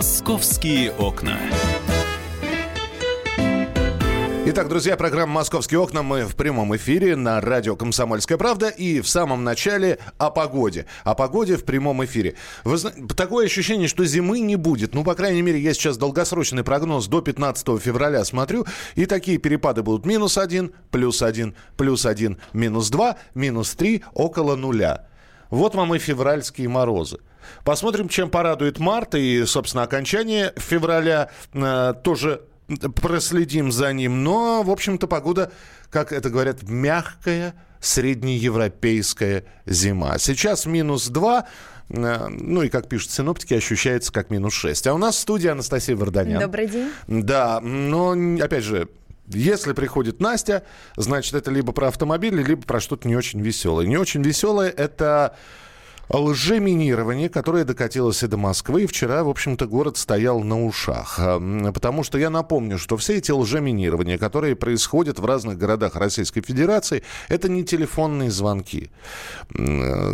Московские окна. Итак, друзья, программа «Московские окна». Мы в прямом эфире на радио «Комсомольская правда». И в самом начале о погоде. О погоде в прямом эфире. Вы такое ощущение, что зимы не будет. Ну, по крайней мере, я сейчас долгосрочный прогноз до 15 февраля смотрю. И такие перепады будут минус один, плюс один, плюс один, минус два, минус три, около нуля. Вот вам и февральские морозы. Посмотрим, чем порадует март и, собственно, окончание февраля э, тоже проследим за ним. Но, в общем-то, погода, как это говорят, мягкая, среднеевропейская зима. Сейчас минус 2, э, ну и, как пишут синоптики, ощущается как минус 6. А у нас в студии Анастасия Варданян. Добрый день. Да, но, опять же, если приходит Настя, значит, это либо про автомобили, либо про что-то не очень веселое. Не очень веселое – это лжеминирование, которое докатилось и до Москвы. И вчера, в общем-то, город стоял на ушах. Потому что я напомню, что все эти лжеминирования, которые происходят в разных городах Российской Федерации, это не телефонные звонки,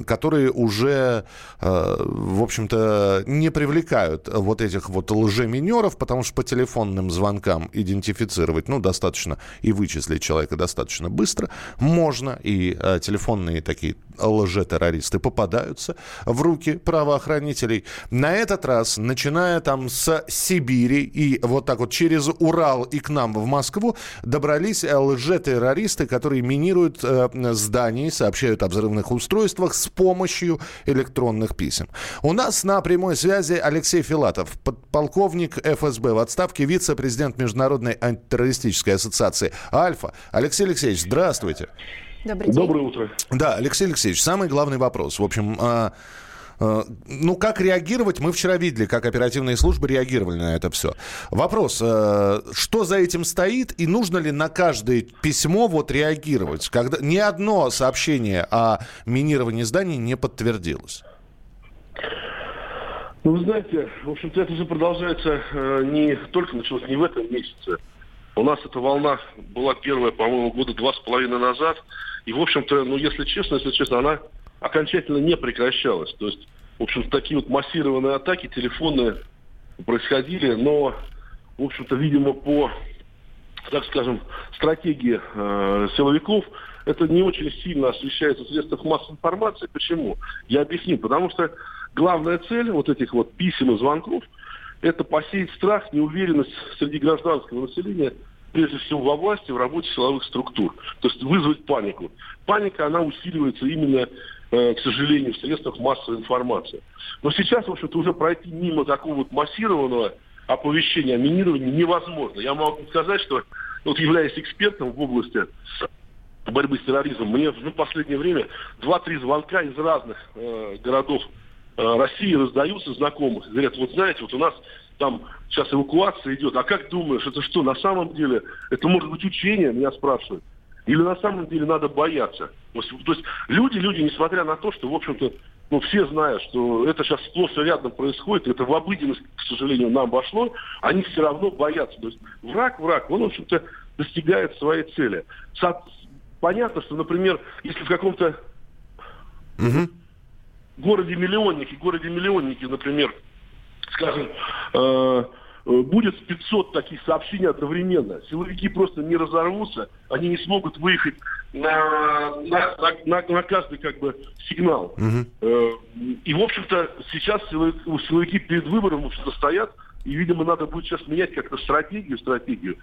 которые уже, э, в общем-то, не привлекают вот этих вот лжеминеров, потому что по телефонным звонкам идентифицировать, ну, достаточно и вычислить человека достаточно быстро можно, и э, телефонные такие лжетеррористы попадаются в руки правоохранителей. На этот раз, начиная там с Сибири и вот так вот через Урал и к нам в Москву, добрались лжетеррористы, которые минируют э, здания, сообщают о взрывных устройствах с помощью электронных писем. У нас на прямой связи Алексей Филатов, подполковник ФСБ в отставке, вице-президент Международной антитеррористической ассоциации «Альфа». Алексей Алексеевич, здравствуйте. Добрый день. Доброе утро. Да, Алексей Алексеевич, самый главный вопрос. В общем, а, а, ну, как реагировать? Мы вчера видели, как оперативные службы реагировали на это все. Вопрос, а, что за этим стоит и нужно ли на каждое письмо вот реагировать? Когда ни одно сообщение о минировании зданий не подтвердилось. Ну, вы знаете, в общем-то, это уже продолжается э, не только началось не в этом месяце. У нас эта волна была первая, по-моему, года два с половиной назад – и, в общем-то, ну, если честно, если честно, она окончательно не прекращалась. То есть, в общем-то, такие вот массированные атаки телефонные происходили, но, в общем-то, видимо, по, так скажем, стратегии э, силовиков, это не очень сильно освещается в средствах массовой информации. Почему? Я объясню. Потому что главная цель вот этих вот писем и звонков – это посеять страх, неуверенность среди гражданского населения – прежде всего во власти, в работе силовых структур. То есть вызвать панику. Паника, она усиливается именно, э, к сожалению, в средствах массовой информации. Но сейчас, в общем-то, уже пройти мимо такого вот массированного оповещения о минировании невозможно. Я могу сказать, что вот являясь экспертом в области борьбы с терроризмом, мне в последнее время два-три звонка из разных э, городов э, России раздаются знакомых. Говорят, вот знаете, вот у нас там сейчас эвакуация идет. А как думаешь, это что, на самом деле, это может быть учение, меня спрашивают. Или на самом деле надо бояться? То есть люди, люди, несмотря на то, что, в общем-то, ну, все знают, что это сейчас сплошь и рядом происходит, это в обыденность, к сожалению, нам вошло, они все равно боятся. То есть враг, враг, он, в общем-то, достигает своей цели. Понятно, что, например, если в каком-то угу. городе-миллионнике, городе-миллионнике, например, скажем, э, э будет 500 таких сообщений одновременно. Силовики просто не разорвутся, они не смогут выехать на, на, на, на, каждый как бы сигнал. Угу. И, в общем-то, сейчас силовики, перед выбором в общем стоят, и, видимо, надо будет сейчас менять как-то стратегию, стратегию.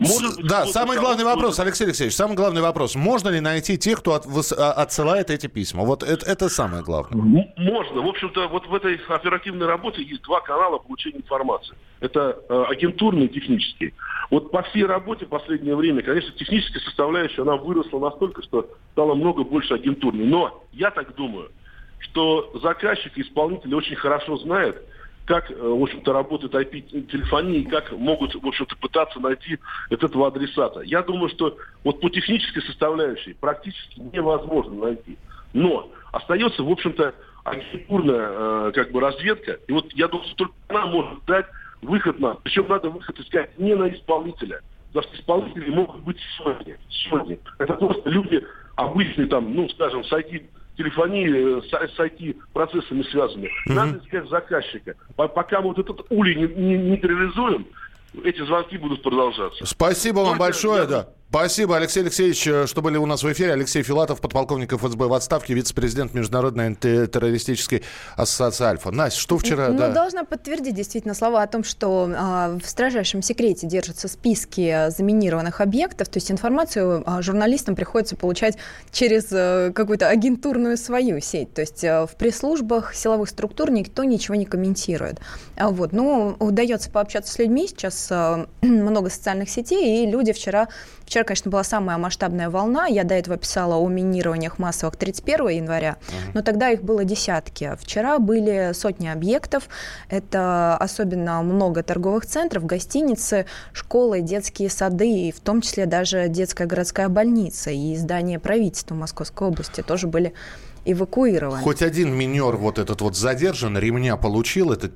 Может, да, самый главный вопрос, Алексей Алексеевич, самый главный вопрос. Можно ли найти тех, кто от, а, отсылает эти письма? Вот это, это самое главное. Можно. В общем-то, вот в этой оперативной работе есть два канала получения информации. Это э, агентурный и технический. Вот по всей работе в последнее время, конечно, техническая составляющая, она выросла настолько, что стало много больше агентурной. Но я так думаю, что заказчик и исполнитель очень хорошо знают, как, э, в общем-то, работает IP-телефония и как могут, в общем-то, пытаться найти этого адресата. Я думаю, что вот по технической составляющей практически невозможно найти. Но остается, в общем-то, агентурная э, как бы разведка. И вот я думаю, что только она может дать выход на... Причем надо выход искать не на исполнителя. Потому что исполнители могут быть сегодня. сегодня. Это просто люди обычные, там, ну, скажем, с телефонии с, с IT-процессами связаны. Надо искать заказчика. Пока мы вот этот улей не, не, не реализуем, эти звонки будут продолжаться. Спасибо вам большое, да. Спасибо, Алексей Алексеевич, э, что были у нас в эфире. Алексей Филатов, подполковник ФСБ в отставке, вице-президент Международной антитеррористической ассоциации «Альфа». Настя, что вчера... Ну, да. должна подтвердить действительно слова о том, что э, в строжайшем секрете держатся списки заминированных объектов, то есть информацию э, журналистам приходится получать через э, какую-то агентурную свою сеть, то есть э, в пресс-службах силовых структур никто ничего не комментирует. А вот, ну, удается пообщаться с людьми, сейчас э, много социальных сетей, и люди вчера Вчера, конечно, была самая масштабная волна. Я до этого писала о минированиях массовых 31 января, uh-huh. но тогда их было десятки. Вчера были сотни объектов. Это особенно много торговых центров, гостиницы, школы, детские сады, и в том числе даже детская городская больница и здание правительства Московской области тоже были эвакуирован. Хоть один минер вот этот вот задержан, ремня получил этот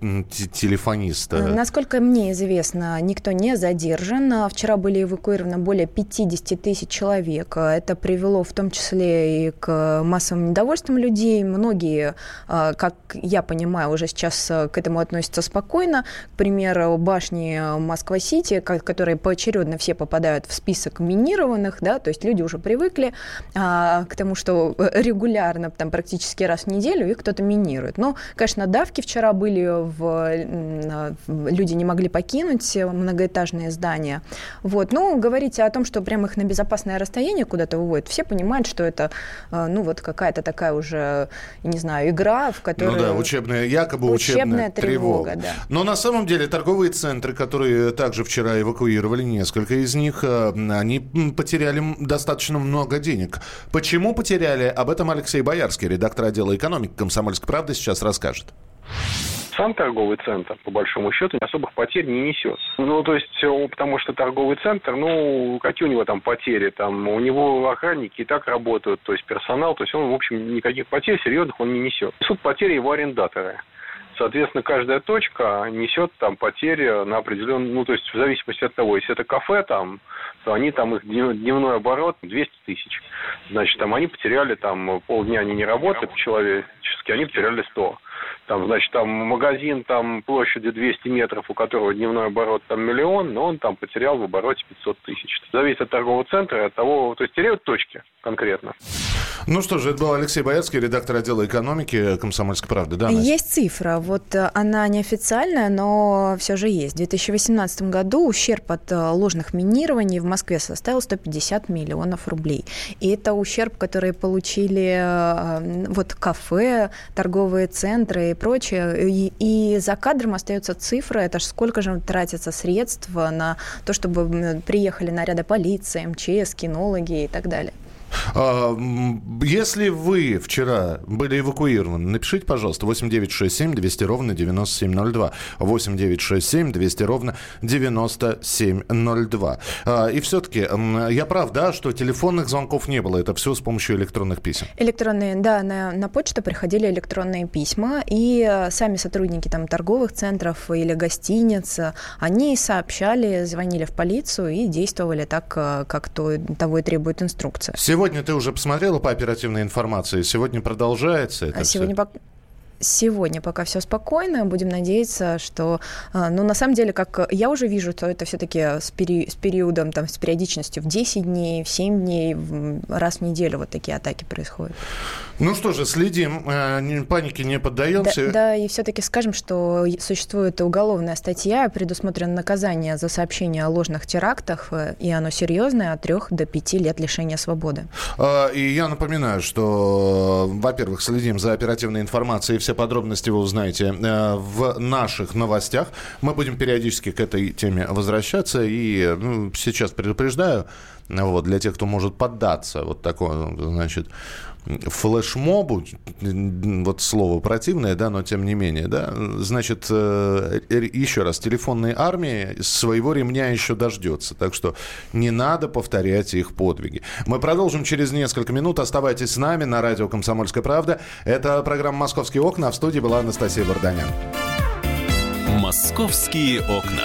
телефонист? Э? Насколько мне известно, никто не задержан. А вчера были эвакуированы более 50 тысяч человек. Это привело в том числе и к массовым недовольствам людей. Многие, а, как я понимаю, уже сейчас э, к этому относятся спокойно. К примеру, башни Москва-Сити, которые поочередно все попадают в список минированных, да, то есть люди уже привыкли а, к тому, что регулярно там практически раз в неделю, их кто-то минирует. Но, конечно, давки вчера были, в, люди не могли покинуть многоэтажные здания. Вот. Ну, говорить о том, что прям их на безопасное расстояние куда-то выводят, все понимают, что это, э, ну, вот какая-то такая уже, не знаю, игра, в которой... Ну да, учебная, якобы учебная, учебная тревога. тревога. Да. Но на самом деле торговые центры, которые также вчера эвакуировали, несколько из них, э, они потеряли достаточно много денег. Почему потеряли? Об этом Алексей Бояр Боярский, редактор отдела экономики «Комсомольской правды», сейчас расскажет сам торговый центр, по большому счету, особых потерь не несет. Ну, то есть, потому что торговый центр, ну, какие у него там потери? Там у него охранники и так работают, то есть персонал, то есть он, в общем, никаких потерь серьезных он не несет. Несут потери его арендаторы. Соответственно, каждая точка несет там потери на определенный, ну, то есть в зависимости от того, если это кафе там, то они там, их дневной оборот 200 тысяч. Значит, там они потеряли там полдня они не работали по-человечески, они потеряли 100. Там, значит, там магазин там площадью 200 метров, у которого дневной оборот там миллион, но он там потерял в обороте 500 тысяч. Зависит от торгового центра от того, то есть теряют точки конкретно. Ну что же, это был Алексей Бояцкий, редактор отдела экономики «Комсомольской правды». Да, Настя? Есть цифра, вот э, она неофициальная, но все же есть. В 2018 году ущерб от э, ложных минирований в Москве составил 150 миллионов рублей. И это ущерб, который получили э, вот кафе, торговые центры и прочее. И, и за кадром остается цифра, это же сколько же тратится средств на то, чтобы приехали наряды полиции, МЧС, кинологи и так далее. А, если вы вчера были эвакуированы, напишите, пожалуйста, 8967 200 ровно 9702. 8967 200 ровно 9702. А, и все-таки, я прав, да, что телефонных звонков не было, это все с помощью электронных писем? Электронные, да, на, на почту приходили электронные письма, и э, сами сотрудники там торговых центров или гостиниц, они сообщали, звонили в полицию и действовали так, э, как то, того и требует инструкция. Сегодня Сегодня ты уже посмотрела по оперативной информации? Сегодня продолжается это а все? сегодня пока все спокойно. Будем надеяться, что, а, ну, на самом деле, как я уже вижу, то это все-таки с, пери с периодом, там, с периодичностью в 10 дней, в 7 дней, раз в неделю вот такие атаки происходят. Ну что же, следим, э, панике не поддаемся. Да, да и все-таки скажем, что существует уголовная статья, предусмотрено наказание за сообщение о ложных терактах, э, и оно серьезное, от 3 до 5 лет лишения свободы. А, и я напоминаю, что, во-первых, следим за оперативной информацией, все подробности вы узнаете э, в наших новостях. Мы будем периодически к этой теме возвращаться, и ну, сейчас предупреждаю, вот, для тех, кто может поддаться вот такому, значит, флешмобу, вот слово противное, да, но тем не менее, да, значит, э, еще раз, телефонные армии своего ремня еще дождется, так что не надо повторять их подвиги. Мы продолжим через несколько минут, оставайтесь с нами на радио «Комсомольская правда». Это программа «Московские окна», в студии была Анастасия Варданян. «Московские окна».